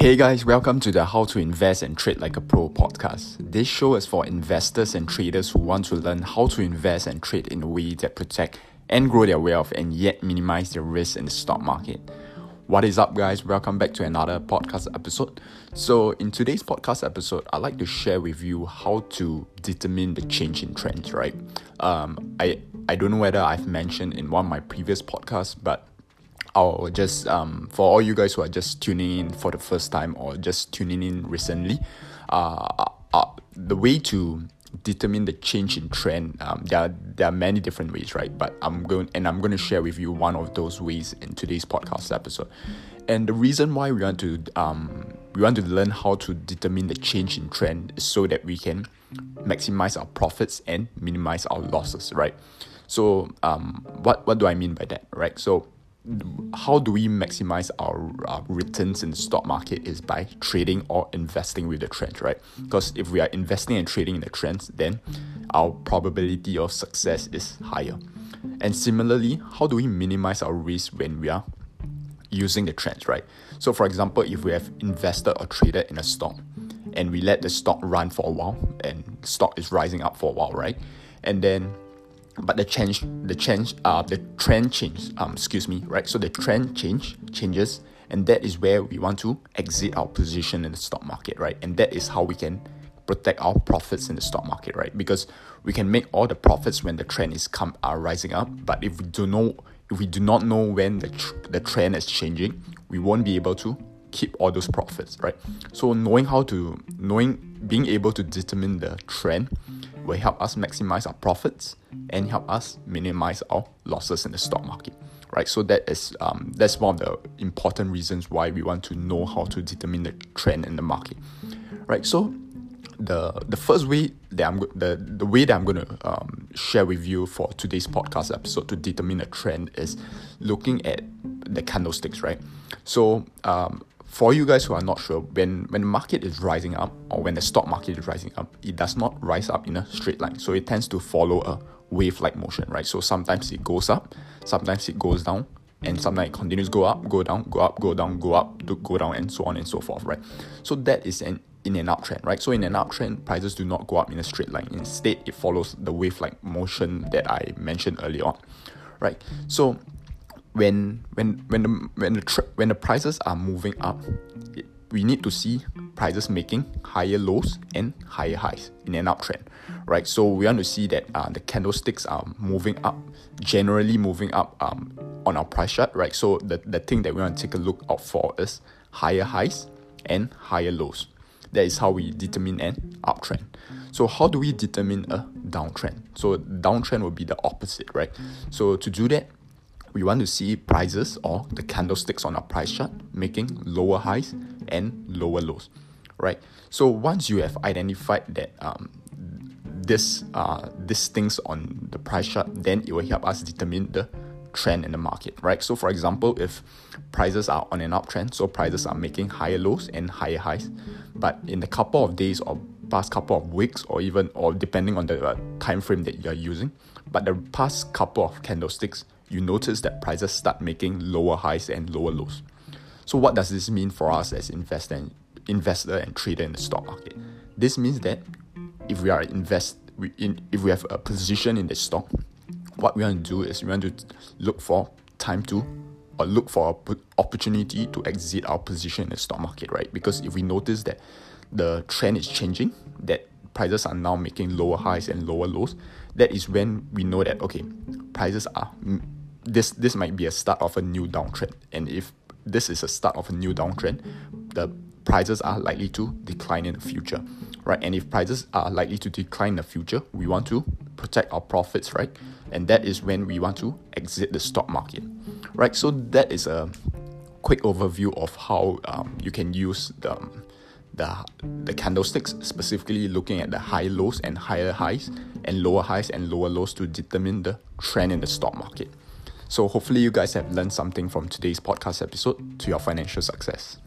Hey guys, welcome to the How to Invest and Trade Like a Pro podcast. This show is for investors and traders who want to learn how to invest and trade in a way that protect and grow their wealth and yet minimize their risk in the stock market. What is up, guys? Welcome back to another podcast episode. So, in today's podcast episode, I'd like to share with you how to determine the change in trends, right? Um, I, I don't know whether I've mentioned in one of my previous podcasts, but I'll just um, for all you guys who are just tuning in for the first time or just tuning in recently, uh, uh, uh the way to determine the change in trend um, there are, there are many different ways right? But i'm going and i'm going to share with you one of those ways in today's podcast episode. And the reason why we want to um, we want to learn how to determine the change in trend is so that we can maximize our profits and minimize our losses right? So um, what what do i mean by that right? So how do we maximize our uh, returns in the stock market is by trading or investing with the trend, right? Because if we are investing and trading in the trends, then our probability of success is higher. And similarly, how do we minimize our risk when we are using the trends, right? So, for example, if we have invested or traded in a stock and we let the stock run for a while and stock is rising up for a while, right? And then but the change the change uh the trend change um excuse me right? So the trend change changes and that is where we want to exit our position in the stock market right? And that is how we can protect our profits in the stock market right? Because we can make all the profits when the trend is come are rising up but if we do know if we do not know when the, tr- the trend is changing we won't be able to keep all those profits right? So knowing how to knowing being able to determine the trend will help us maximize our profits and help us minimize our losses in the stock market right so that is um, that's one of the important reasons why we want to know how to determine the trend in the market right so the the first way that I'm the the way that I'm going to um, share with you for today's podcast episode to determine a trend is looking at the candlesticks, right? So um, for you guys who are not sure, when when the market is rising up or when the stock market is rising up, it does not rise up in a straight line. So it tends to follow a wave-like motion, right? So sometimes it goes up, sometimes it goes down, and sometimes it continues go up, go down, go up, go down, go up, go down, and so on and so forth, right? So that is an in an uptrend, right? So in an uptrend, prices do not go up in a straight line. Instead, it follows the wave-like motion that I mentioned earlier on, right? So when when when the when the tra- when the prices are moving up, we need to see prices making higher lows and higher highs in an uptrend, right? So we want to see that uh, the candlesticks are moving up, generally moving up um, on our price chart, right? So the, the thing that we want to take a look out for is higher highs and higher lows. That is how we determine an uptrend. So how do we determine a downtrend? So downtrend will be the opposite, right? So to do that, we want to see prices or the candlesticks on our price chart making lower highs and lower lows, right? So once you have identified that um, this uh, these things on the price chart, then it will help us determine the trend in the market, right? So for example, if prices are on an uptrend, so prices are making higher lows and higher highs, but in a couple of days or past couple of weeks or even or depending on the uh, time frame that you're using, but the past couple of candlesticks you notice that prices start making lower highs and lower lows. So what does this mean for us as investor and, investor and trader in the stock market? This means that if we are invest we in if we have a position in the stock, what we want to do is we want to look for time to or look for opportunity to exit our position in the stock market, right? Because if we notice that the trend is changing, that prices are now making lower highs and lower lows, that is when we know that okay, prices are this this might be a start of a new downtrend. And if this is a start of a new downtrend the prices are likely to decline in the future right? And if prices are likely to decline in the future we want to protect our profits right? And that is when we want to exit the stock market right? So that is a quick overview of how um, you can use the the, the candlesticks specifically looking at the high lows and higher highs and lower highs and lower lows to determine the trend in the stock market so hopefully you guys have learned something from today's podcast episode to your financial success.